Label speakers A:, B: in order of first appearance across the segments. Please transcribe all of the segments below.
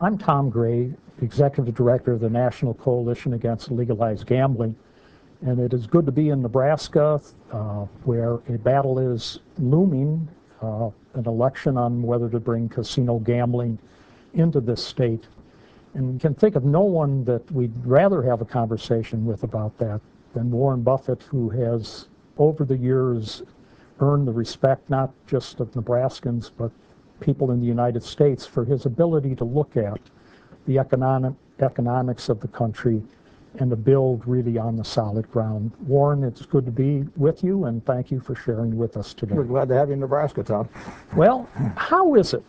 A: I'm Tom Gray, Executive Director of the National Coalition Against Legalized Gambling. And it is good to be in Nebraska, uh, where a battle is looming, uh, an election on whether to bring casino gambling into this state. And we can think of no one that we'd rather have a conversation with about that than Warren Buffett, who has, over the years, earned the respect not just of Nebraskans, but people in the United States for his ability to look at the economic, economics of the country and to build really on the solid ground. Warren, it's good to be with you, and thank you for sharing with us today.
B: We're glad to have you in Nebraska, Tom.
A: Well, how is it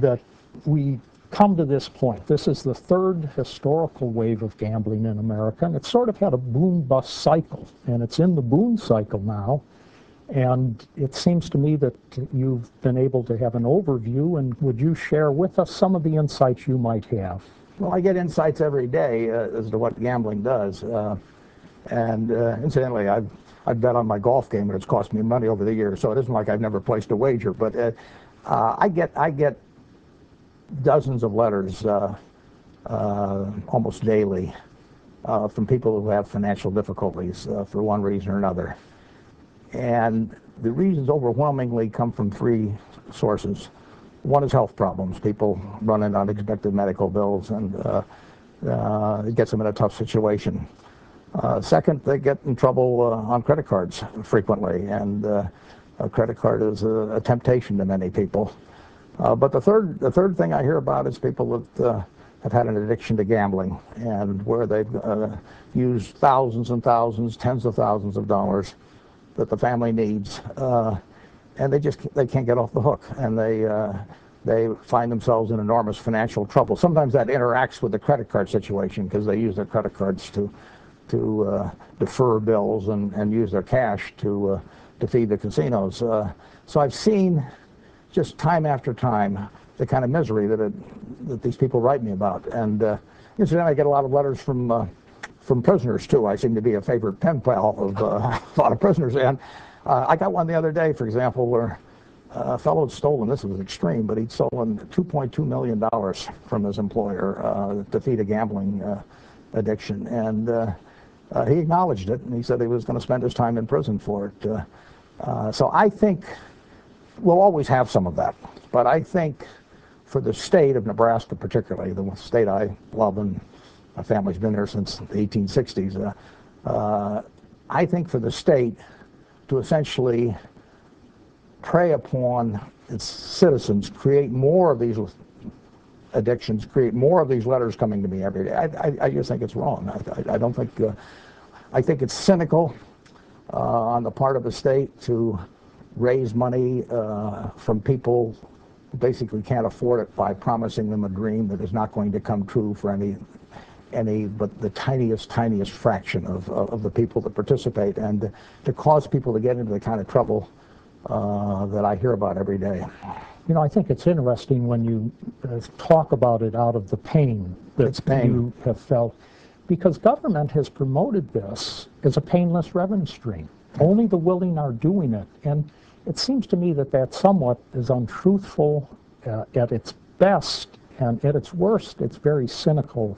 A: that we come to this point? This is the third historical wave of gambling in America, and it's sort of had a boom bust cycle, and it's in the boom cycle now. And it seems to me that you've been able to have an overview, and would you share with us some of the insights you might have?
B: Well, I get insights every day uh, as to what gambling does. Uh, and uh, incidentally, I've, I've bet on my golf game, and it's cost me money over the years, so it isn't like I've never placed a wager. But uh, uh, I, get, I get dozens of letters uh, almost daily from people who have financial difficulties for one reason or another. And the reasons overwhelmingly come from three sources. One is health problems. People run into unexpected medical bills and uh, uh, it gets them in a tough situation. Uh, second, they get in trouble uh, on credit cards frequently, and uh, a credit card is a, a temptation to many people. Uh, but the third, the third thing I hear about is people that have had an addiction to gambling, and where they've used thousands and thousands, tens of thousands of dollars that the family needs, uh, and they just they can't get off the hook, and they uh, they find themselves in enormous financial trouble. Sometimes that interacts with the credit card situation because they use their credit cards to to uh, defer bills and, and use their cash to uh, to feed the casinos. Uh, so I've seen just time after time the kind of misery that it, that these people write me about, and uh, incidentally, I get a lot of letters from from prisoners too. I seem to be a favorite pen pal of uh, a lot of prisoners. And uh, I got one the other day, for example, where a fellow had stolen, this was extreme, but he'd stolen $2.2 million from his employer uh, to feed a gambling uh, addiction. And uh, uh, he acknowledged it, and he said he was going to spend his time in prison for it. so I think we'll always have some of that. But I think for the state of Nebraska particularly, the state I love and my family's been there since the 1860s. Uh, uh, I think for the state to essentially prey upon its citizens, create more of these addictions, create more of these letters coming to me every day. I, I, I just think it's wrong. I, I don't think, uh, I think it's cynical uh, on the part of the state to raise money uh, from people who basically can't afford it by promising them a dream that is not going to come true for any any but the tiniest, tiniest fraction of, of the people that participate, and to cause people to get into the kind of trouble uh, that I hear about every day.
A: You know, I think it's interesting when you uh, talk about it out of the pain that
B: pain.
A: you have felt, because government has promoted this as a painless revenue stream. Only the willing are doing it, and it seems to me that that somewhat is untruthful uh, at its best, and at its worst, it's very cynical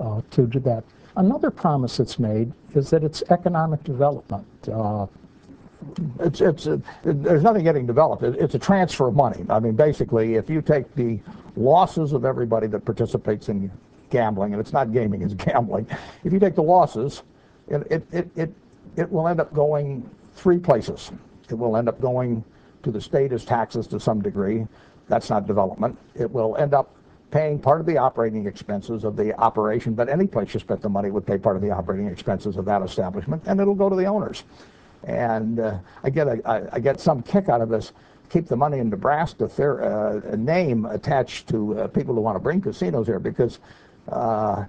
A: uh, to do that. Another promise that's made is that it's economic development. Uh,
B: it's, it's, it, there's nothing getting developed. It, it's a transfer of money. I mean, basically, if you take the losses of everybody that participates in gambling, and it's not gaming, it's gambling, if you take the losses, it, it, it, it, it will end up going three places. It will end up going to the state as taxes to some degree. That's not development. It will end up paying part of the operating expenses of the operation, but any place you spent the money would pay part of the operating expenses of that establishment, and it'll go to the owners. And uh, I get a, I, I get some kick out of this. Keep the money in Nebraska fair, uh, name attached to uh, people who want to bring casinos here because uh,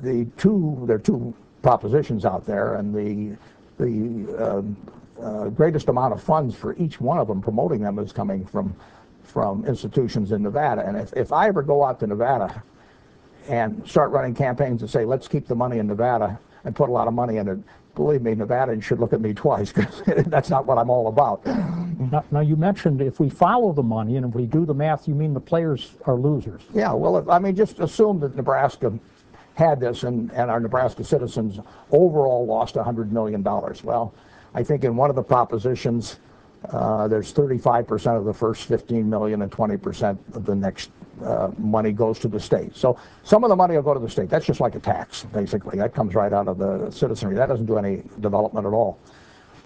B: the two there are two propositions out there, and the the um, uh, greatest amount of funds for each one of them promoting them is coming from from institutions in Nevada. And if, if I ever go out to Nevada and start running campaigns and say, let's keep the money in Nevada and put a lot of money in it, believe me, Nevada should look at me twice because that's not what I'm all about.
A: Now, now, you mentioned if we follow the money and if we do the math, you mean the players are losers.
B: Yeah, well, if- I mean, just assume that Nebraska had this and, and our Nebraska citizens overall lost $100 million. Well, I think in one of the propositions, uh, there's 35% of the first 15 million and 20% of the next uh, money goes to the state. So some of the money will go to the state. That's just like a tax, basically. That comes right out of the citizenry. That doesn't do any development at all.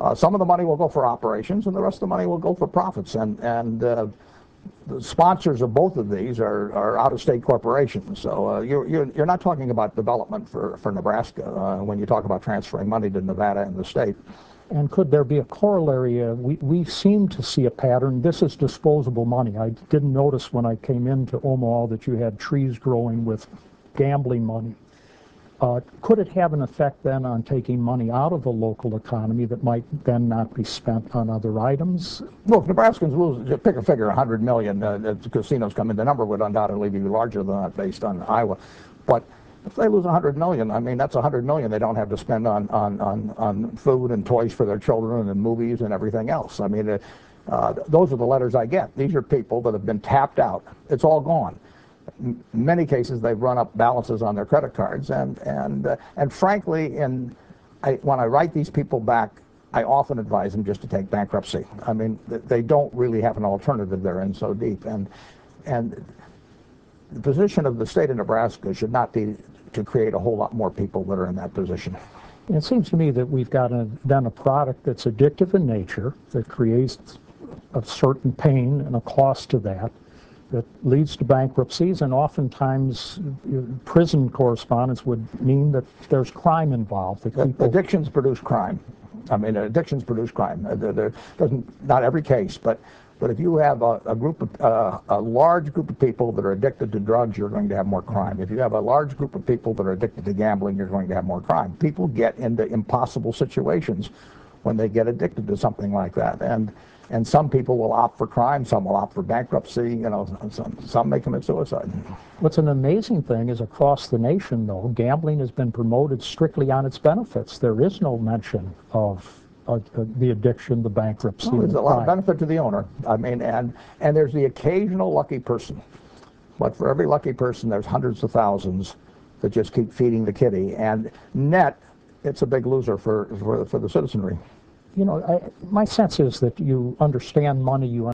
B: Uh, some of the money will go for operations, and the rest of the money will go for profits. And and uh, the sponsors of both of these are, are out-of-state corporations. So uh, you're, you're you're not talking about development for for Nebraska uh, when you talk about transferring money to Nevada and the state.
A: And could there be a corollary? Uh, we, we seem to see a pattern. This is disposable money. I didn't notice when I came into Omaha that you had trees growing with gambling money. Uh, could it have an effect then on taking money out of the local economy that might then not be spent on other items?
B: If Nebraskans just pick a figure, 100 million, uh, the casinos come in, the number would undoubtedly be larger than that based on Iowa. But if they lose 100 million, I mean, that's 100 million they don't have to spend on, on, on, on food and toys for their children and movies and everything else. I mean, uh, uh, those are the letters I get. These are people that have been tapped out. It's all gone. In many cases, they've run up balances on their credit cards. And, and, uh, and frankly, in, I, when I write these people back, I often advise them just to take bankruptcy. I mean, they don't really have an alternative. They're in so deep. And, and the position of the state of Nebraska should not be to create a whole lot more people that are in that position.
A: It seems to me that we've got a, then a product that's addictive in nature, that creates a certain pain and a cost to that, that leads to bankruptcies, and oftentimes uh, prison correspondence would mean that there's crime involved, that people
B: Addictions produce crime. I mean, addictions produce crime. Uh, There, there doesn't, not every case, but, but if you have a, a group of, uh, a large group of people that are addicted to drugs, you're going to have more crime. If you have a large group of people that are addicted to gambling, you're going to have more crime. People get into impossible situations when they get addicted to something like that. And, and some people will opt for crime, some will opt for bankruptcy, you know, some, some may commit suicide.
A: What's an amazing thing is across the nation, though, gambling has been promoted strictly on its benefits. There is no mention of uh, the addiction, the bankruptcy.
B: Well, there's
A: the
B: a lot of benefit to the owner. I mean, and, and there's the occasional lucky person. But for every lucky person, there's hundreds of thousands that just keep feeding the kitty. And net, it's a big loser for, for, for the citizenry.
A: You know, I, my sense is that you understand money, you